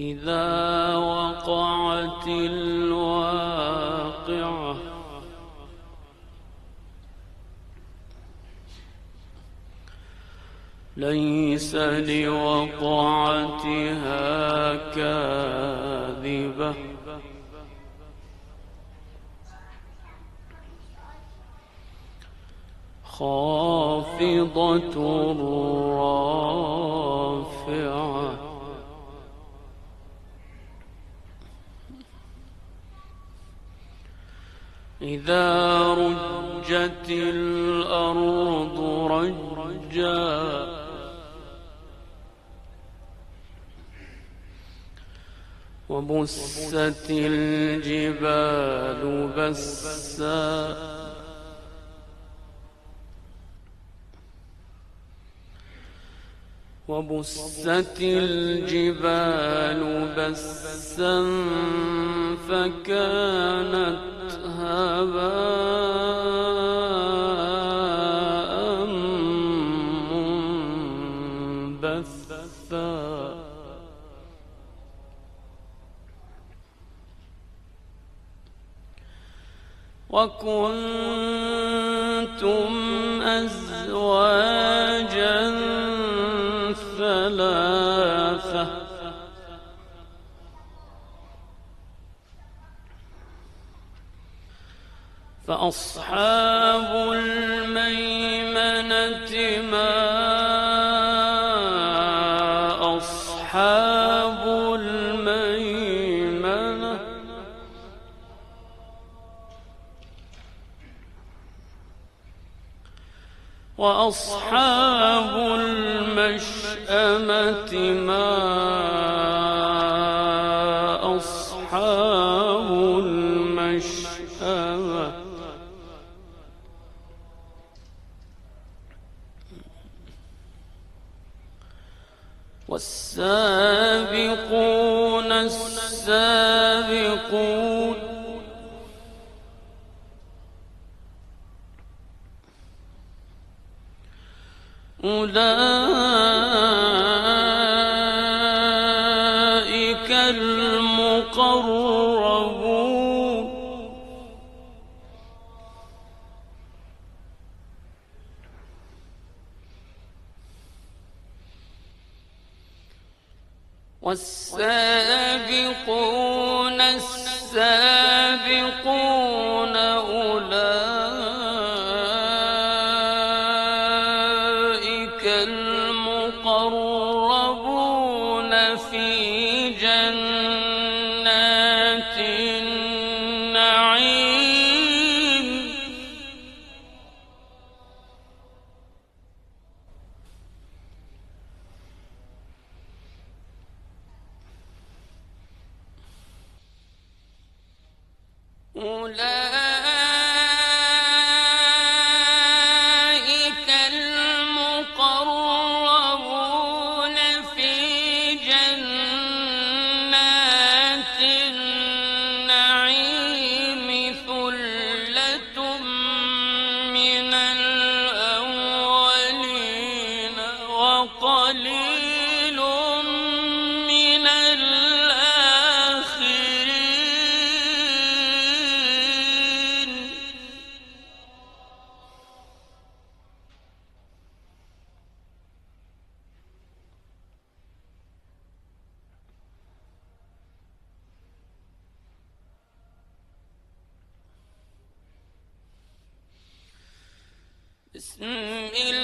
إذا وقعت الواقعة. ليس لوقعتها كاذبة. خافضة إذا رجت الأرض رجا. وبست الجبال بسا. وبست الجبال بسا فكانت فأصحاب الميمنة ما أصحاب الميمنة؟ وأصحاب المشأمة ما المقربون والسابقون أولئك بسم الله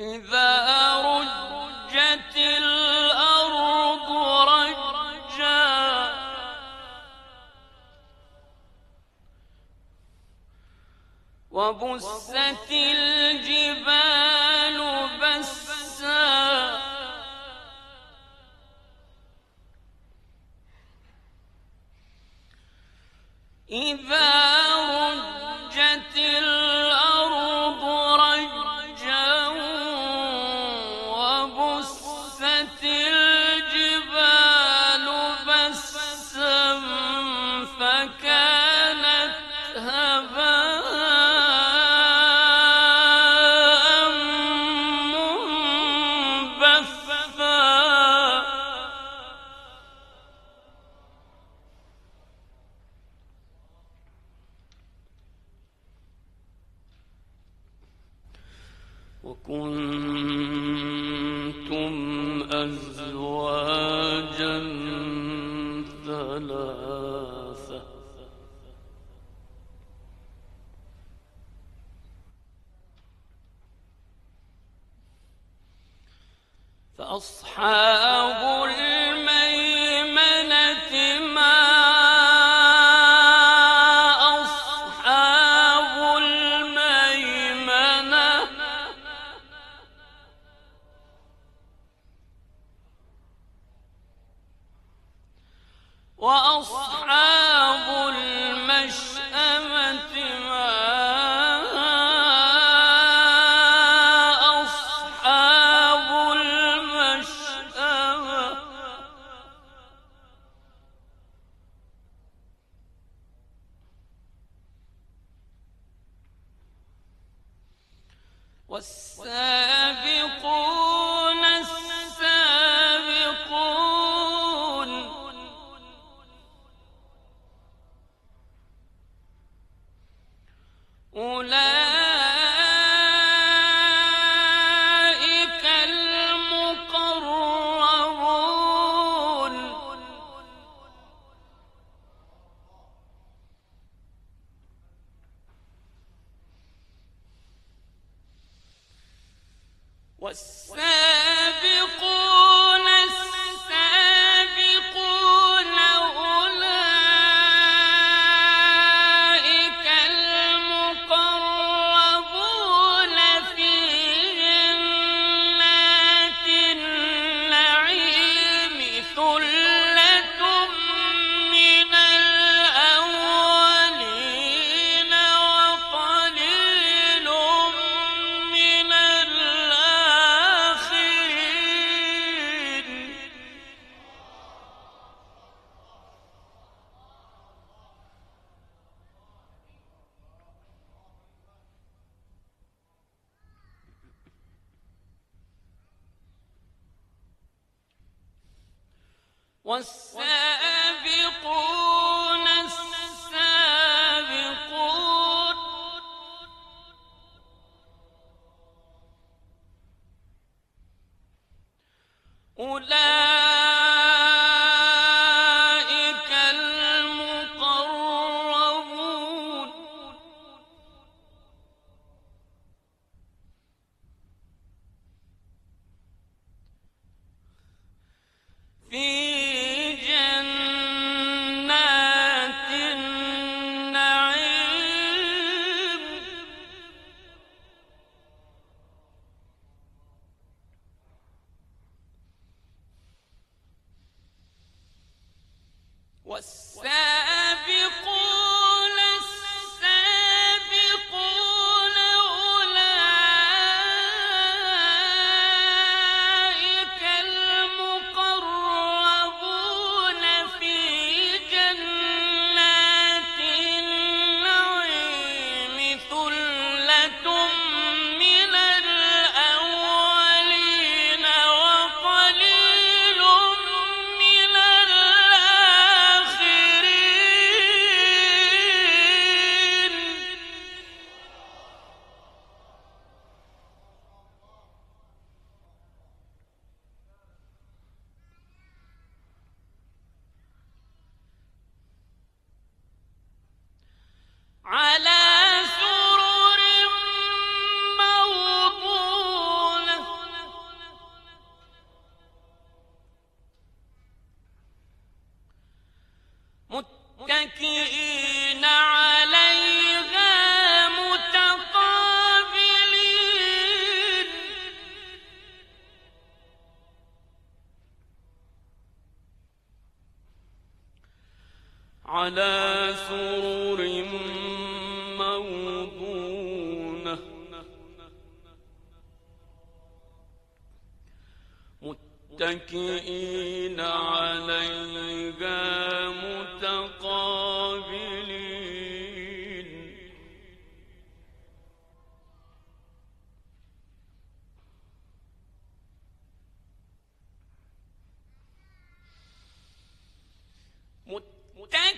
وبست 牡牡丹。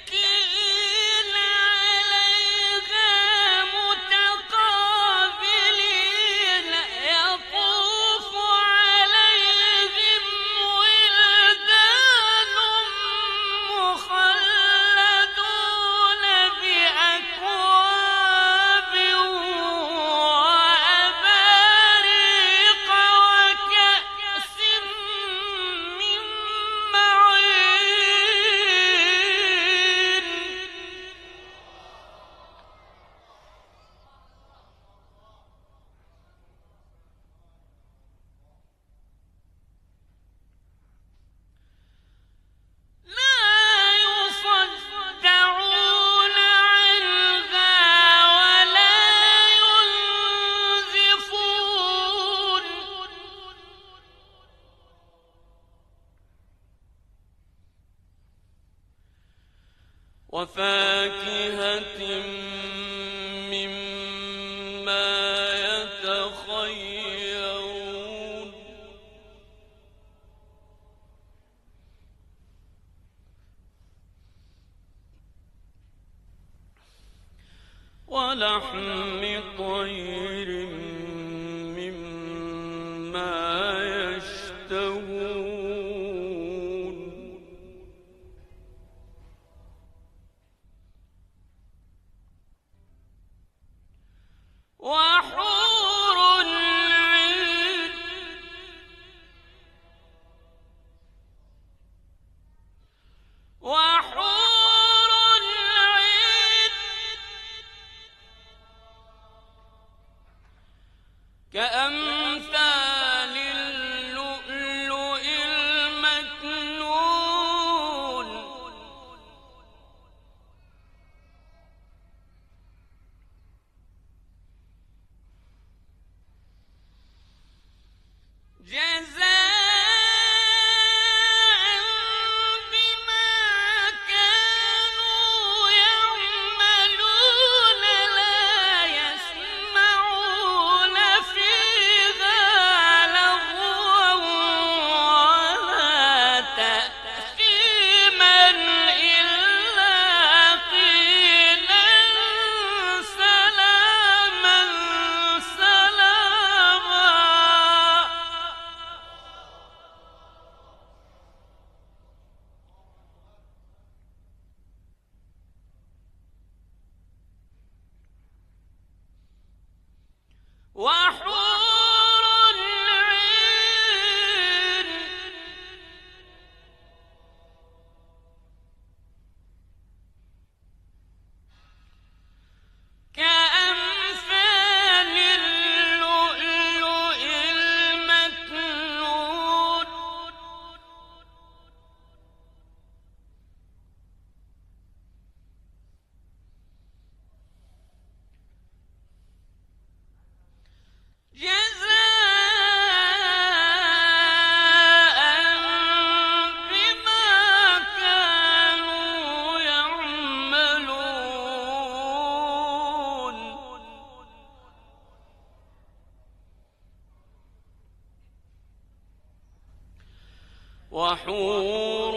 وحور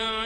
عين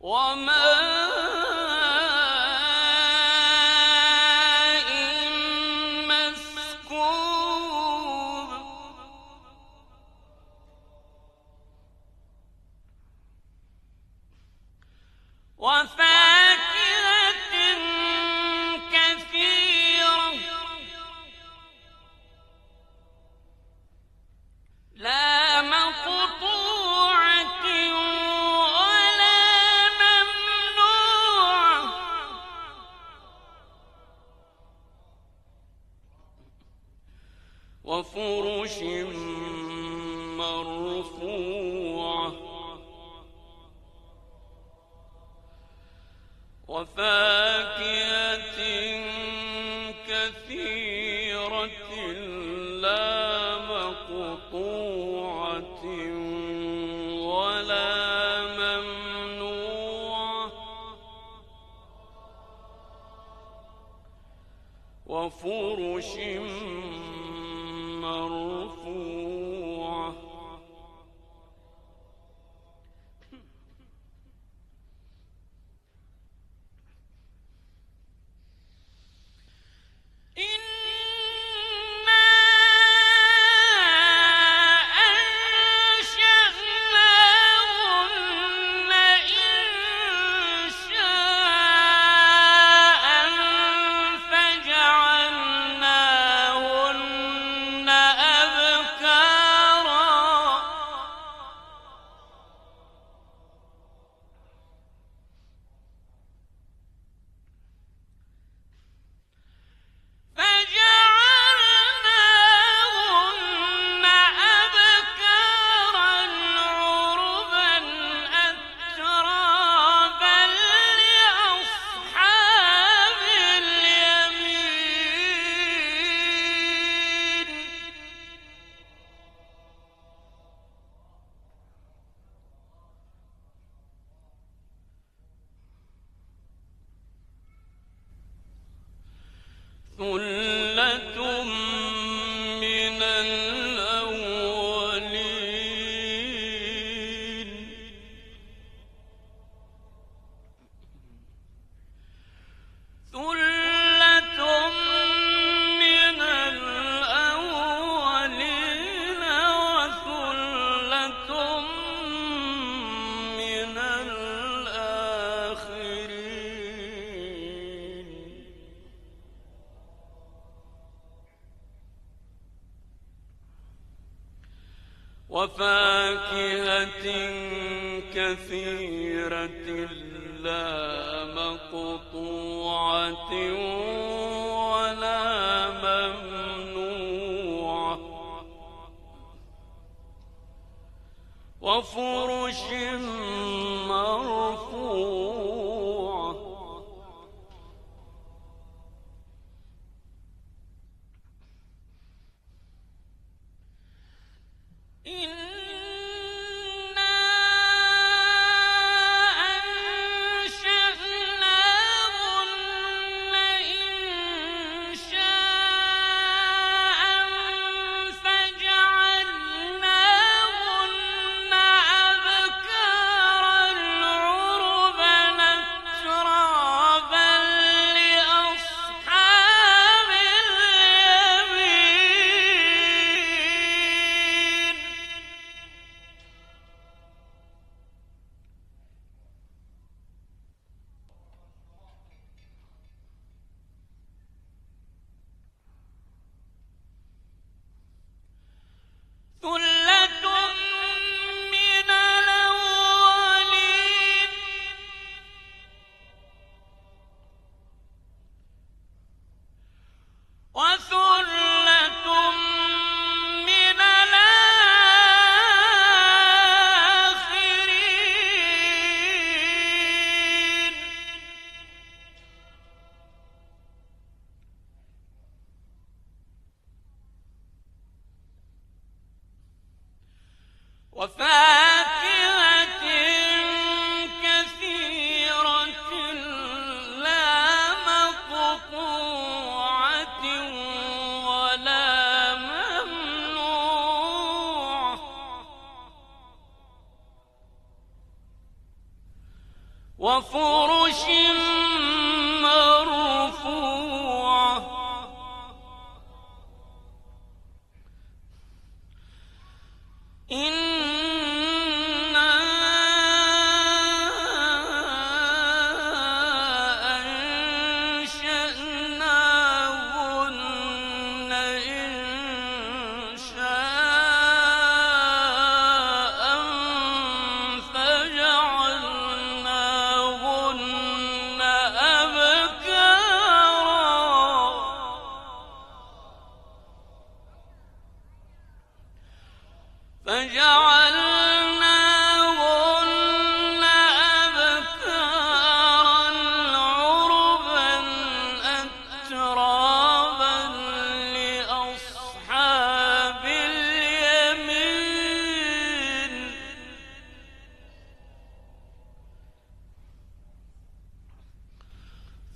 我们 وفاكهة كثيرة لا مقطوعة ولا ممنوعة. وفرش مرفوع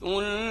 ثلة